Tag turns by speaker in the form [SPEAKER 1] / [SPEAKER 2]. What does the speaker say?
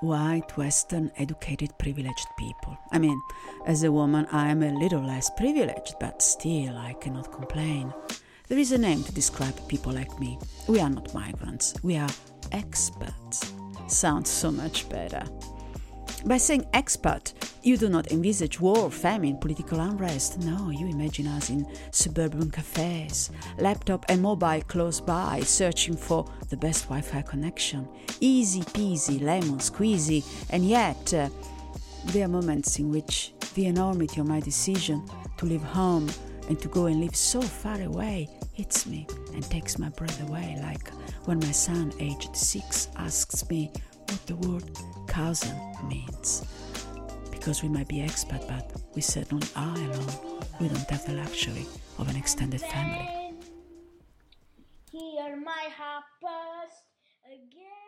[SPEAKER 1] white, Western, educated, privileged people. I mean, as a woman, I am a little less privileged, but still, I cannot complain. There is a name to describe people like me. We are not migrants, we are expats. Sounds so much better. By saying expat, you do not envisage war, famine, political unrest. No, you imagine us in suburban cafes, laptop and mobile close by, searching for the best Wi Fi connection. Easy peasy, lemon squeezy, and yet uh, there are moments in which the enormity of my decision to leave home and to go and live so far away hits me and takes my breath away, like when my son, aged six, asks me what the word cousin means because we might be expat, but we certainly are alone. We don't have the luxury of an extended family. Hear my heart burst again.